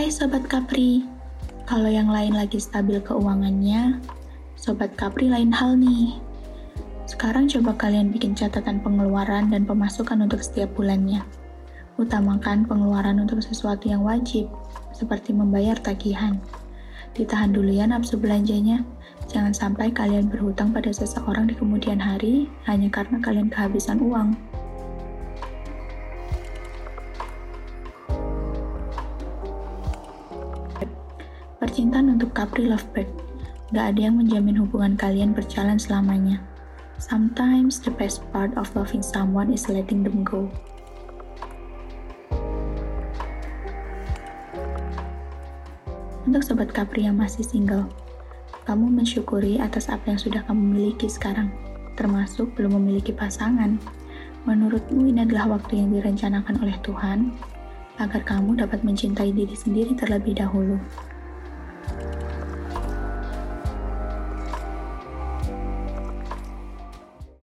Hai Sobat Capri, kalau yang lain lagi stabil keuangannya, Sobat Capri lain hal nih. Sekarang coba kalian bikin catatan pengeluaran dan pemasukan untuk setiap bulannya. Utamakan pengeluaran untuk sesuatu yang wajib, seperti membayar tagihan. Ditahan dulu ya nafsu belanjanya. Jangan sampai kalian berhutang pada seseorang di kemudian hari hanya karena kalian kehabisan uang. Percintaan untuk Capri Lovebird. Gak ada yang menjamin hubungan kalian berjalan selamanya. Sometimes the best part of loving someone is letting them go. Untuk sobat Capri yang masih single, kamu mensyukuri atas apa yang sudah kamu miliki sekarang, termasuk belum memiliki pasangan. Menurutmu ini adalah waktu yang direncanakan oleh Tuhan agar kamu dapat mencintai diri sendiri terlebih dahulu.